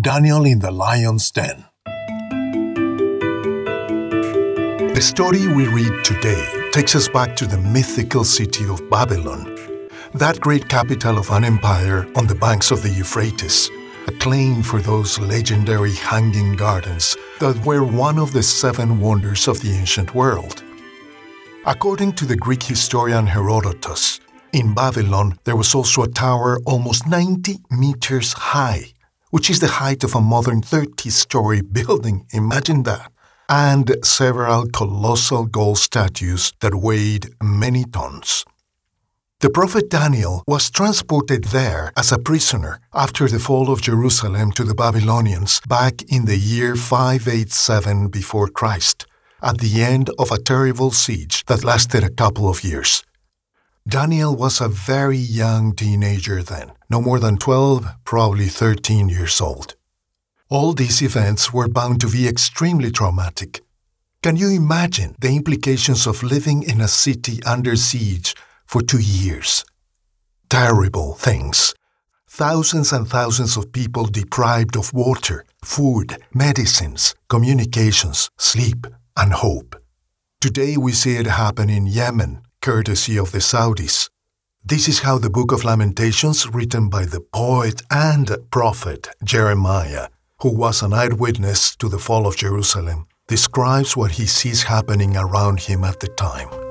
Daniel in the Lion's Den. The story we read today takes us back to the mythical city of Babylon, that great capital of an empire on the banks of the Euphrates, acclaimed for those legendary hanging gardens that were one of the seven wonders of the ancient world. According to the Greek historian Herodotus, in Babylon there was also a tower almost 90 meters high which is the height of a modern 30 story building. Imagine that. And several colossal gold statues that weighed many tons. The prophet Daniel was transported there as a prisoner after the fall of Jerusalem to the Babylonians back in the year 587 before Christ, at the end of a terrible siege that lasted a couple of years. Daniel was a very young teenager then, no more than 12, probably 13 years old. All these events were bound to be extremely traumatic. Can you imagine the implications of living in a city under siege for two years? Terrible things. Thousands and thousands of people deprived of water, food, medicines, communications, sleep, and hope. Today we see it happen in Yemen, courtesy of the Saudis. This is how the Book of Lamentations, written by the poet and prophet Jeremiah, who was an eyewitness to the fall of Jerusalem, describes what he sees happening around him at the time.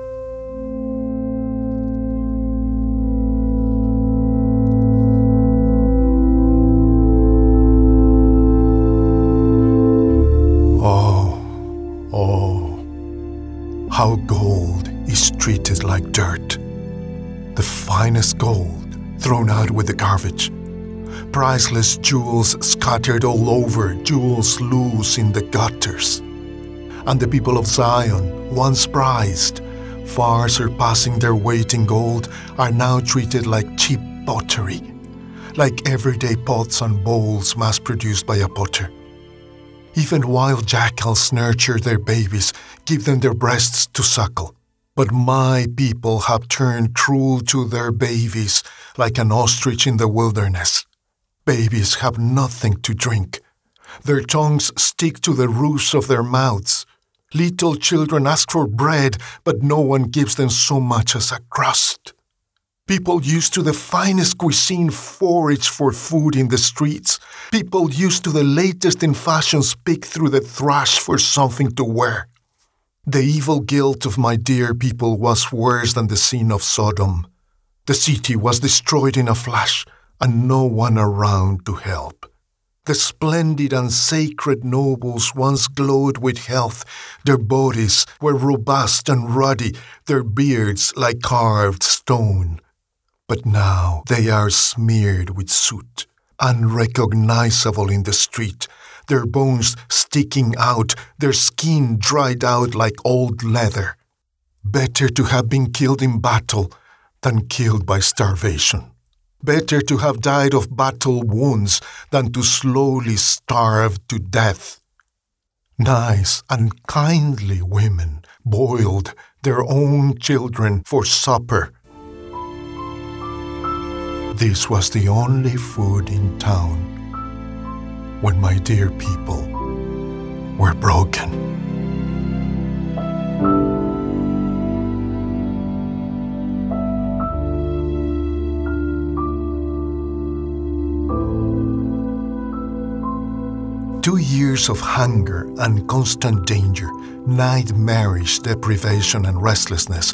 Thrown out with the garbage. Priceless jewels scattered all over, jewels loose in the gutters. And the people of Zion, once prized, far surpassing their weight in gold, are now treated like cheap pottery, like everyday pots and bowls mass produced by a potter. Even wild jackals nurture their babies, give them their breasts to suckle. But my people have turned cruel to their babies like an ostrich in the wilderness. Babies have nothing to drink. Their tongues stick to the roofs of their mouths. Little children ask for bread, but no one gives them so much as a crust. People used to the finest cuisine forage for food in the streets. People used to the latest in fashions pick through the thrash for something to wear. The evil guilt of my dear people was worse than the sin of Sodom. The city was destroyed in a flash, and no one around to help. The splendid and sacred nobles once glowed with health. Their bodies were robust and ruddy, their beards like carved stone. But now they are smeared with soot, unrecognizable in the street, their bones sticking out, their skin dried out like old leather. Better to have been killed in battle than killed by starvation. Better to have died of battle wounds than to slowly starve to death. Nice and kindly women boiled their own children for supper. This was the only food in town when my dear people were broken. Two years of hunger and constant danger, nightmarish deprivation and restlessness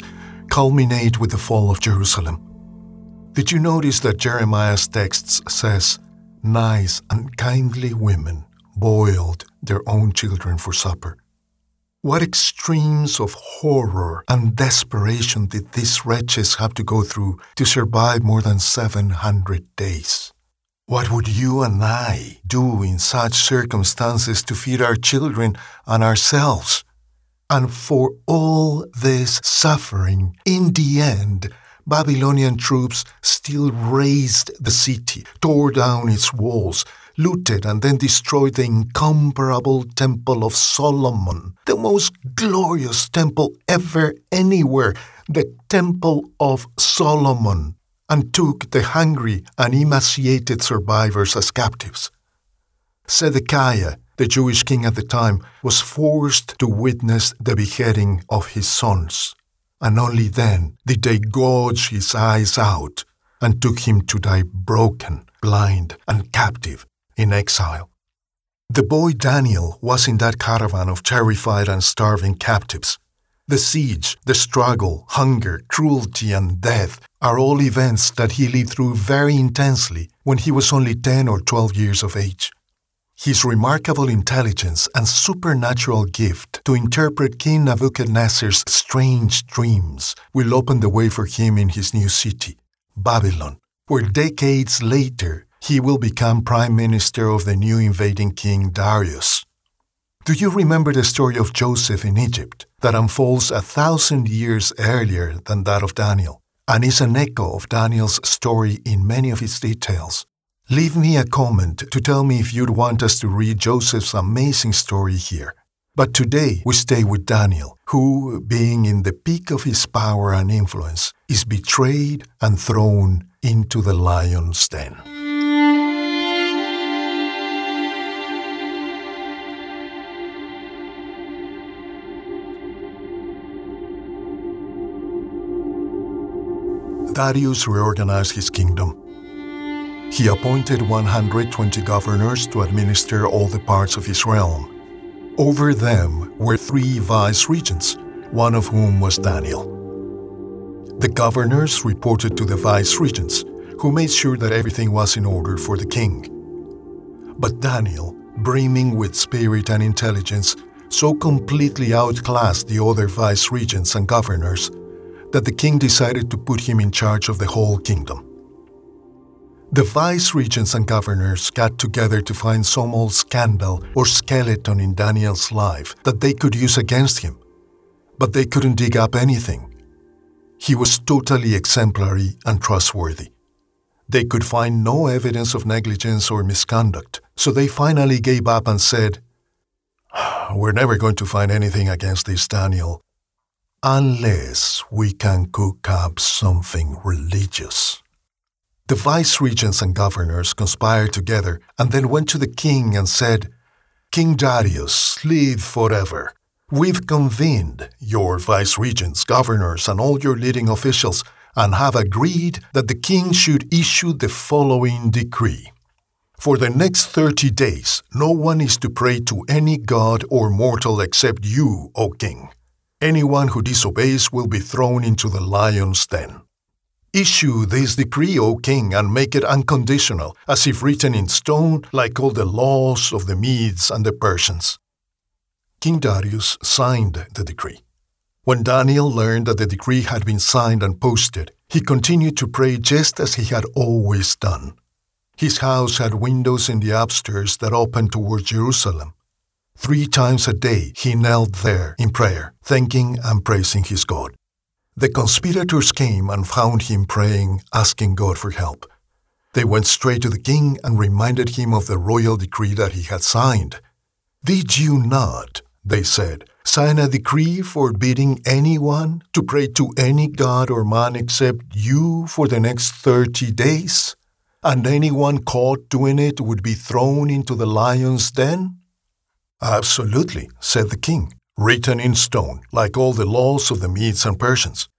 culminate with the fall of Jerusalem. Did you notice that Jeremiah's text says, nice and kindly women boiled their own children for supper. What extremes of horror and desperation did these wretches have to go through to survive more than 700 days? What would you and I do in such circumstances to feed our children and ourselves? And for all this suffering, in the end, Babylonian troops still razed the city, tore down its walls, looted and then destroyed the incomparable Temple of Solomon, the most glorious temple ever anywhere, the Temple of Solomon, and took the hungry and emaciated survivors as captives. Zedekiah, the Jewish king at the time, was forced to witness the beheading of his sons, and only then did they gouge his eyes out and took him to die broken, blind, and captive in exile. The boy Daniel was in that caravan of terrified and starving captives. The siege, the struggle, hunger, cruelty, and death are all events that he lived through very intensely when he was only 10 or 12 years of age. His remarkable intelligence and supernatural gift to interpret King Nebuchadnezzar's strange dreams will open the way for him in his new city, Babylon, where decades later he will become prime minister of the new invading king Darius. Do you remember the story of Joseph in Egypt that unfolds a thousand years earlier than that of Daniel and is an echo of Daniel's story in many of its details? Leave me a comment to tell me if you'd want us to read Joseph's amazing story here. But today we stay with Daniel, who, being in the peak of his power and influence, is betrayed and thrown into the lion's den. Darius reorganized his kingdom. He appointed 120 governors to administer all the parts of his realm. Over them were three vice regents, one of whom was Daniel. The governors reported to the vice regents, who made sure that everything was in order for the king. But Daniel, brimming with spirit and intelligence, so completely outclassed the other vice regents and governors that the king decided to put him in charge of the whole kingdom. The vice regents and governors got together to find some old scandal or skeleton in Daniel's life that they could use against him, but they couldn't dig up anything. He was totally exemplary and trustworthy. They could find no evidence of negligence or misconduct, so they finally gave up and said, We're never going to find anything against this Daniel unless we can cook up something religious. The vice regents and governors conspired together and then went to the king and said, King Darius, live forever. We've convened your vice regents, governors, and all your leading officials and have agreed that the king should issue the following decree. For the next 30 days, no one is to pray to any god or mortal except you, O king. Anyone who disobeys will be thrown into the lion's den. Issue this decree, O king, and make it unconditional, as if written in stone, like all the laws of the Medes and the Persians. King Darius signed the decree. When Daniel learned that the decree had been signed and posted, he continued to pray just as he had always done. His house had windows in the upstairs that opened towards Jerusalem. Three times a day he knelt there in prayer, thanking and praising his God. The conspirators came and found him praying, asking God for help. They went straight to the king and reminded him of the royal decree that he had signed. Did you not, they said, sign a decree forbidding anyone to pray to any god or man except you for the next thirty days? And anyone caught doing it would be thrown into the lion's den? Absolutely, said the king, written in stone, like all the laws of the Medes and Persians.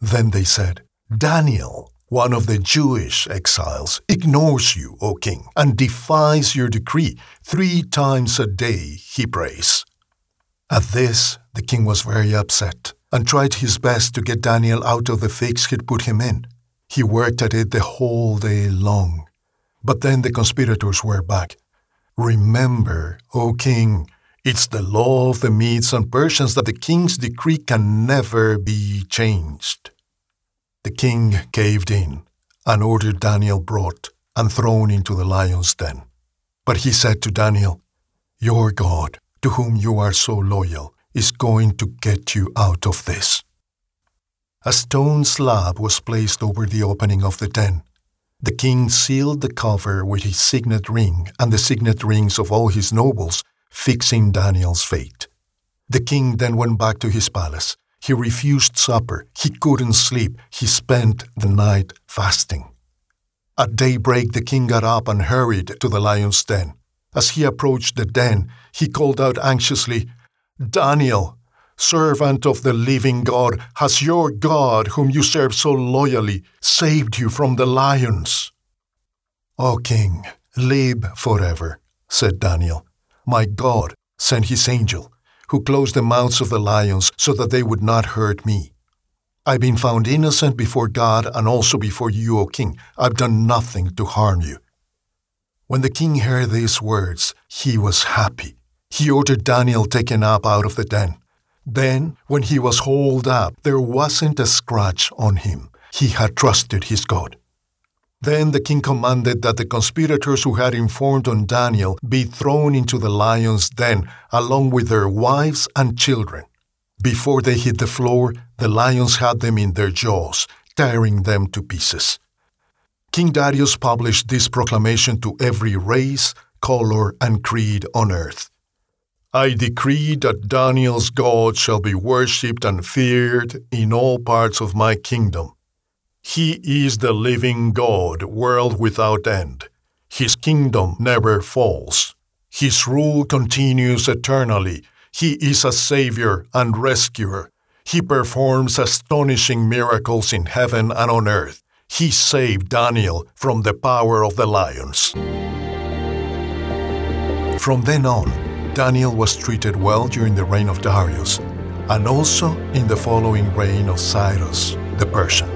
Then they said, Daniel, one of the Jewish exiles, ignores you, O king, and defies your decree. Three times a day he prays. At this, the king was very upset and tried his best to get Daniel out of the fix he'd put him in. He worked at it the whole day long. But then the conspirators were back Remember, O king, it's the law of the Medes and Persians that the king's decree can never be changed. The king caved in and ordered Daniel brought and thrown into the lion's den. But he said to Daniel, Your God, to whom you are so loyal, is going to get you out of this. A stone slab was placed over the opening of the den, the king sealed the cover with his signet ring and the signet rings of all his nobles, fixing Daniel's fate. The king then went back to his palace. He refused supper. He couldn't sleep. He spent the night fasting. At daybreak, the king got up and hurried to the lion's den. As he approached the den, he called out anxiously, Daniel, servant of the living God, has your God, whom you serve so loyally, saved you from the lions? O king, live forever, said Daniel. My God sent his angel, who closed the mouths of the lions so that they would not hurt me. I've been found innocent before God and also before you, O king. I've done nothing to harm you. When the king heard these words, he was happy. He ordered Daniel taken up out of the den. Then, when he was hauled up, there wasn't a scratch on him. He had trusted his God. Then the king commanded that the conspirators who had informed on Daniel be thrown into the lion's den, along with their wives and children. Before they hit the floor, the lions had them in their jaws, tearing them to pieces. King Darius published this proclamation to every race, color, and creed on earth. I decree that Daniel's God shall be worshipped and feared in all parts of my kingdom. He is the living God, world without end. His kingdom never falls. His rule continues eternally. He is a savior and rescuer. He performs astonishing miracles in heaven and on earth. He saved Daniel from the power of the lions. From then on, Daniel was treated well during the reign of Darius, and also in the following reign of Cyrus the Persian.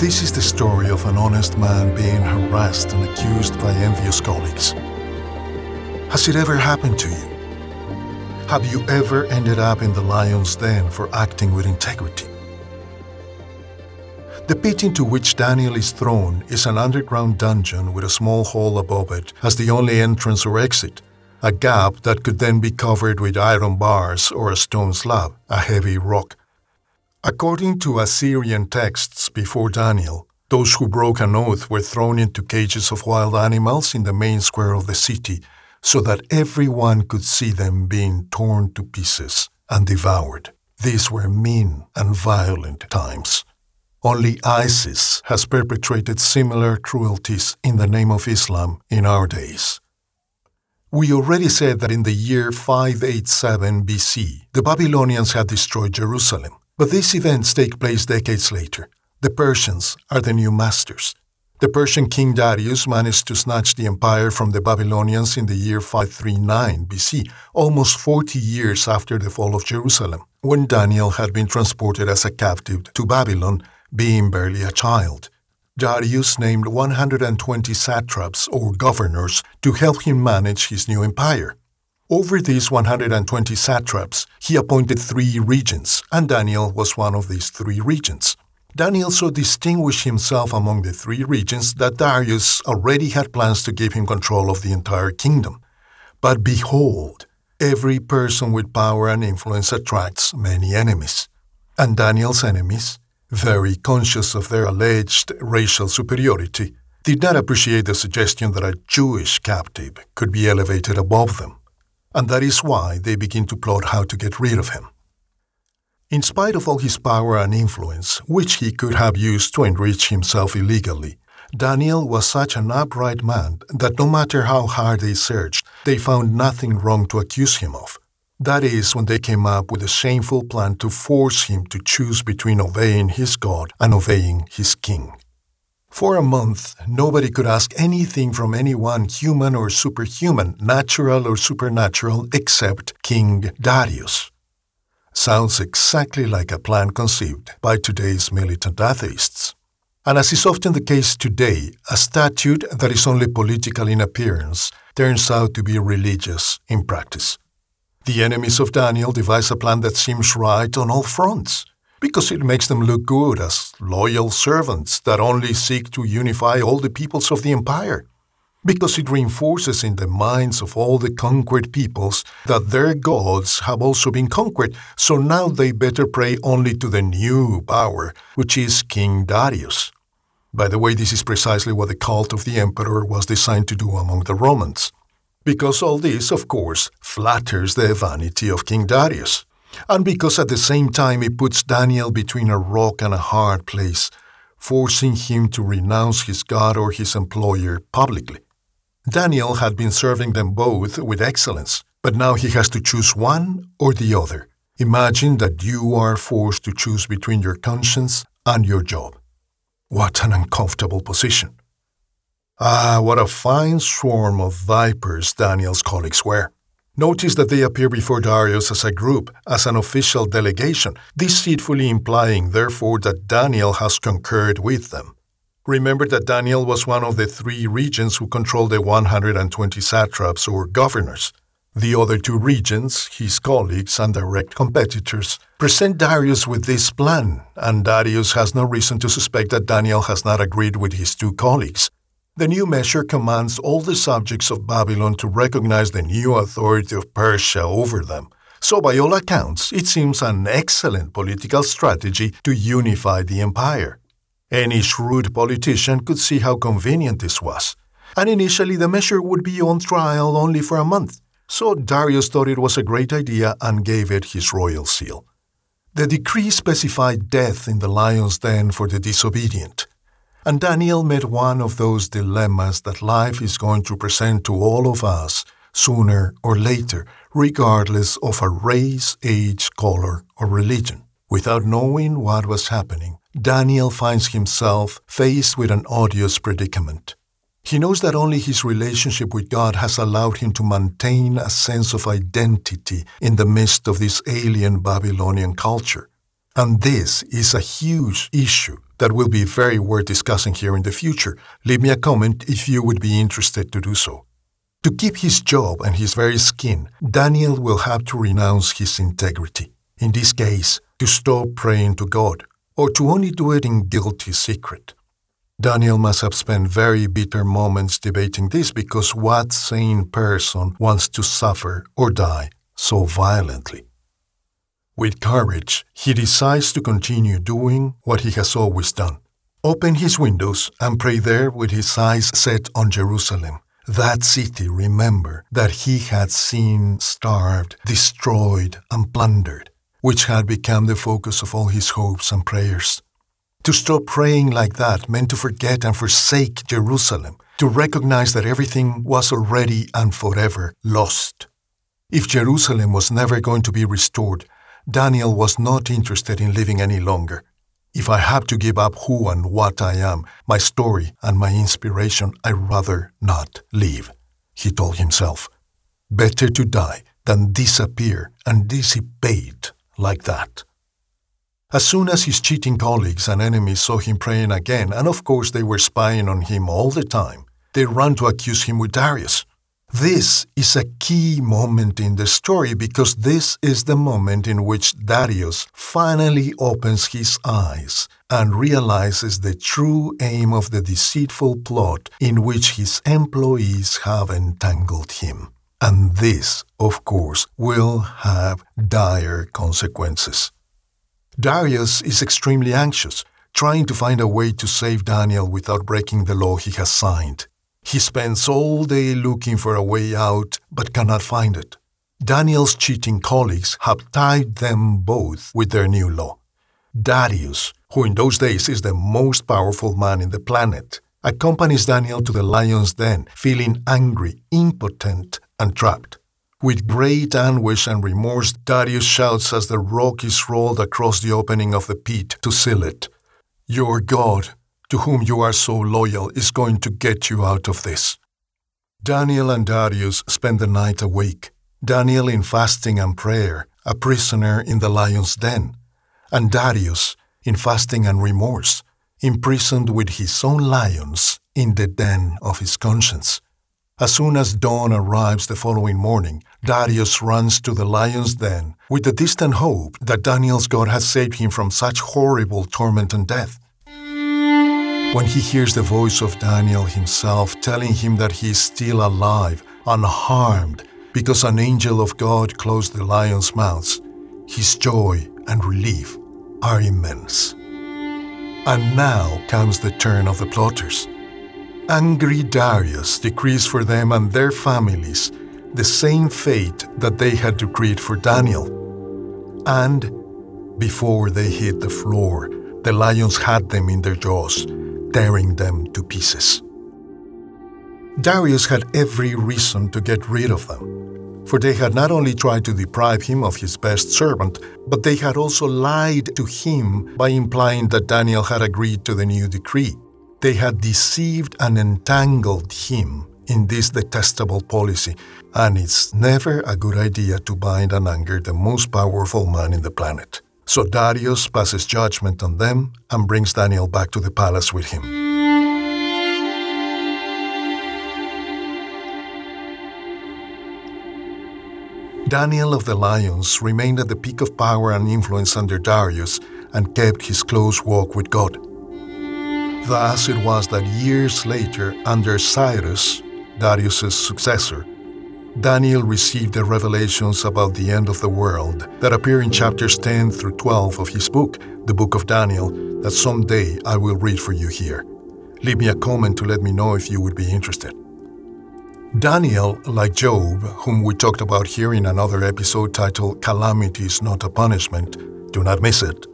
This is the story of an honest man being harassed and accused by envious colleagues. Has it ever happened to you? Have you ever ended up in the lion's den for acting with integrity? The pit into which Daniel is thrown is an underground dungeon with a small hole above it as the only entrance or exit, a gap that could then be covered with iron bars or a stone slab, a heavy rock. According to Assyrian texts before Daniel, those who broke an oath were thrown into cages of wild animals in the main square of the city so that everyone could see them being torn to pieces and devoured. These were mean and violent times. Only ISIS has perpetrated similar cruelties in the name of Islam in our days. We already said that in the year 587 BC, the Babylonians had destroyed Jerusalem, but these events take place decades later. The Persians are the new masters. The Persian king Darius managed to snatch the empire from the Babylonians in the year 539 BC, almost 40 years after the fall of Jerusalem, when Daniel had been transported as a captive to Babylon, being barely a child. Darius named 120 satraps or governors to help him manage his new empire. Over these 120 satraps, he appointed three regents, and Daniel was one of these three regents. Daniel so distinguished himself among the three regions that Darius already had plans to give him control of the entire kingdom. But behold, every person with power and influence attracts many enemies. And Daniel's enemies, very conscious of their alleged racial superiority, did not appreciate the suggestion that a Jewish captive could be elevated above them. And that is why they begin to plot how to get rid of him. In spite of all his power and influence, which he could have used to enrich himself illegally, Daniel was such an upright man that no matter how hard they searched, they found nothing wrong to accuse him of. That is, when they came up with a shameful plan to force him to choose between obeying his God and obeying his king. For a month, nobody could ask anything from anyone human or superhuman, natural or supernatural, except King Darius sounds exactly like a plan conceived by today's militant atheists. And as is often the case today, a statute that is only political in appearance turns out to be religious in practice. The enemies of Daniel devise a plan that seems right on all fronts, because it makes them look good as loyal servants that only seek to unify all the peoples of the empire because it reinforces in the minds of all the conquered peoples that their gods have also been conquered, so now they better pray only to the new power, which is King Darius. By the way, this is precisely what the cult of the emperor was designed to do among the Romans. Because all this, of course, flatters the vanity of King Darius. and because at the same time it puts Daniel between a rock and a hard place, forcing him to renounce his God or his employer publicly. Daniel had been serving them both with excellence, but now he has to choose one or the other. Imagine that you are forced to choose between your conscience and your job. What an uncomfortable position. Ah, what a fine swarm of vipers Daniel's colleagues were. Notice that they appear before Darius as a group, as an official delegation, deceitfully implying, therefore, that Daniel has concurred with them. Remember that Daniel was one of the three regents who controlled the 120 satraps or governors. The other two regents, his colleagues and direct competitors, present Darius with this plan, and Darius has no reason to suspect that Daniel has not agreed with his two colleagues. The new measure commands all the subjects of Babylon to recognize the new authority of Persia over them. So, by all accounts, it seems an excellent political strategy to unify the empire. Any shrewd politician could see how convenient this was. And initially, the measure would be on trial only for a month. So, Darius thought it was a great idea and gave it his royal seal. The decree specified death in the lion's den for the disobedient. And Daniel met one of those dilemmas that life is going to present to all of us sooner or later, regardless of our race, age, color, or religion. Without knowing what was happening, Daniel finds himself faced with an odious predicament. He knows that only his relationship with God has allowed him to maintain a sense of identity in the midst of this alien Babylonian culture. And this is a huge issue that will be very worth discussing here in the future. Leave me a comment if you would be interested to do so. To keep his job and his very skin, Daniel will have to renounce his integrity. In this case, to stop praying to God, or to only do it in guilty secret. Daniel must have spent very bitter moments debating this because what sane person wants to suffer or die so violently? With courage, he decides to continue doing what he has always done open his windows and pray there with his eyes set on Jerusalem. That city, remember, that he had seen starved, destroyed, and plundered, which had become the focus of all his hopes and prayers. To stop praying like that meant to forget and forsake Jerusalem, to recognize that everything was already and forever lost. If Jerusalem was never going to be restored, Daniel was not interested in living any longer. If I have to give up who and what I am, my story and my inspiration, I'd rather not leave, he told himself. Better to die than disappear and dissipate like that. As soon as his cheating colleagues and enemies saw him praying again, and of course they were spying on him all the time, they ran to accuse him with Darius. This is a key moment in the story because this is the moment in which Darius finally opens his eyes and realizes the true aim of the deceitful plot in which his employees have entangled him. And this, of course, will have dire consequences. Darius is extremely anxious, trying to find a way to save Daniel without breaking the law he has signed. He spends all day looking for a way out, but cannot find it. Daniel's cheating colleagues have tied them both with their new law. Darius, who in those days is the most powerful man in the planet, accompanies Daniel to the lion's den, feeling angry, impotent, and trapped. With great anguish and remorse, Darius shouts as the rock is rolled across the opening of the pit to seal it Your God, to whom you are so loyal is going to get you out of this. Daniel and Darius spend the night awake, Daniel in fasting and prayer, a prisoner in the lion's den, and Darius in fasting and remorse, imprisoned with his own lions in the den of his conscience. As soon as dawn arrives the following morning, Darius runs to the lion's den with the distant hope that Daniel's God has saved him from such horrible torment and death when he hears the voice of Daniel himself telling him that he is still alive, unharmed, because an angel of God closed the lions' mouths, his joy and relief are immense. And now comes the turn of the plotters. Angry Darius decrees for them and their families the same fate that they had decreed for Daniel. And before they hit the floor, the lions had them in their jaws, tearing them to pieces. Darius had every reason to get rid of them, for they had not only tried to deprive him of his best servant, but they had also lied to him by implying that Daniel had agreed to the new decree. They had deceived and entangled him in this detestable policy, and it's never a good idea to bind and anger the most powerful man in the planet. So Darius passes judgment on them and brings Daniel back to the palace with him. Daniel of the Lions remained at the peak of power and influence under Darius and kept his close walk with God. Thus it was that years later, under Cyrus, Darius's successor, Daniel received the revelations about the end of the world that appear in chapters 10 through 12 of his book, the Book of Daniel, that someday I will read for you here. Leave me a comment to let me know if you would be interested. Daniel, like Job, whom we talked about here in another episode titled Calamity is Not a Punishment, do not miss it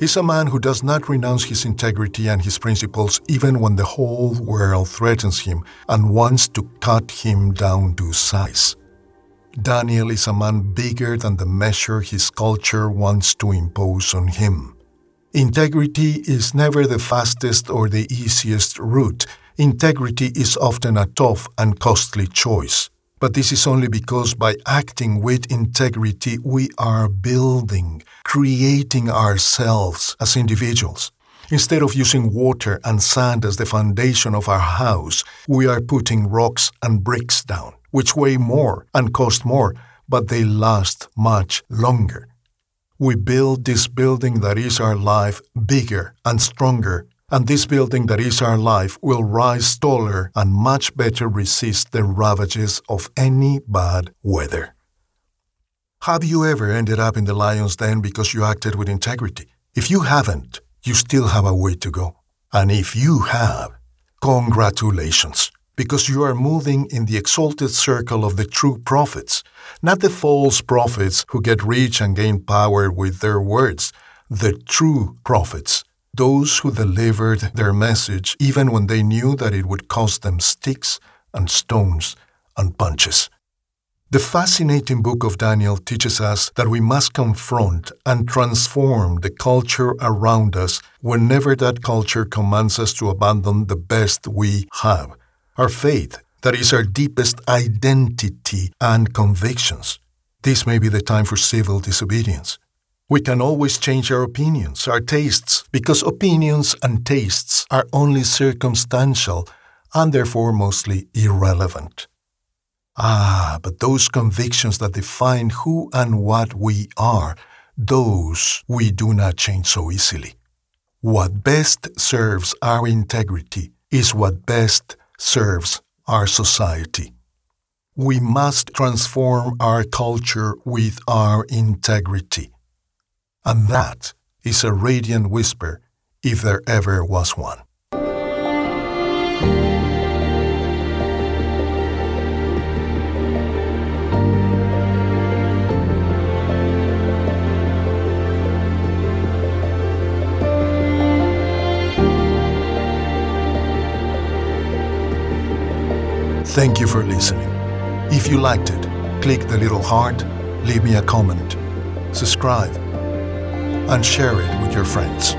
is a man who does not renounce his integrity and his principles even when the whole world threatens him and wants to cut him down to size. Daniel is a man bigger than the measure his culture wants to impose on him. Integrity is never the fastest or the easiest route. Integrity is often a tough and costly choice. But this is only because by acting with integrity, we are building, creating ourselves as individuals. Instead of using water and sand as the foundation of our house, we are putting rocks and bricks down, which weigh more and cost more, but they last much longer. We build this building that is our life bigger and stronger and this building that is our life will rise taller and much better resist the ravages of any bad weather. Have you ever ended up in the lion's den because you acted with integrity? If you haven't, you still have a way to go. And if you have, congratulations, because you are moving in the exalted circle of the true prophets, not the false prophets who get rich and gain power with their words, the true prophets those who delivered their message even when they knew that it would cost them sticks and stones and punches. The fascinating book of Daniel teaches us that we must confront and transform the culture around us whenever that culture commands us to abandon the best we have our faith, that is, our deepest identity and convictions. This may be the time for civil disobedience. We can always change our opinions, our tastes, because opinions and tastes are only circumstantial and therefore mostly irrelevant. Ah, but those convictions that define who and what we are, those we do not change so easily. What best serves our integrity is what best serves our society. We must transform our culture with our integrity. And that is a radiant whisper, if there ever was one. Thank you for listening. If you liked it, click the little heart, leave me a comment, subscribe, and share it with your friends.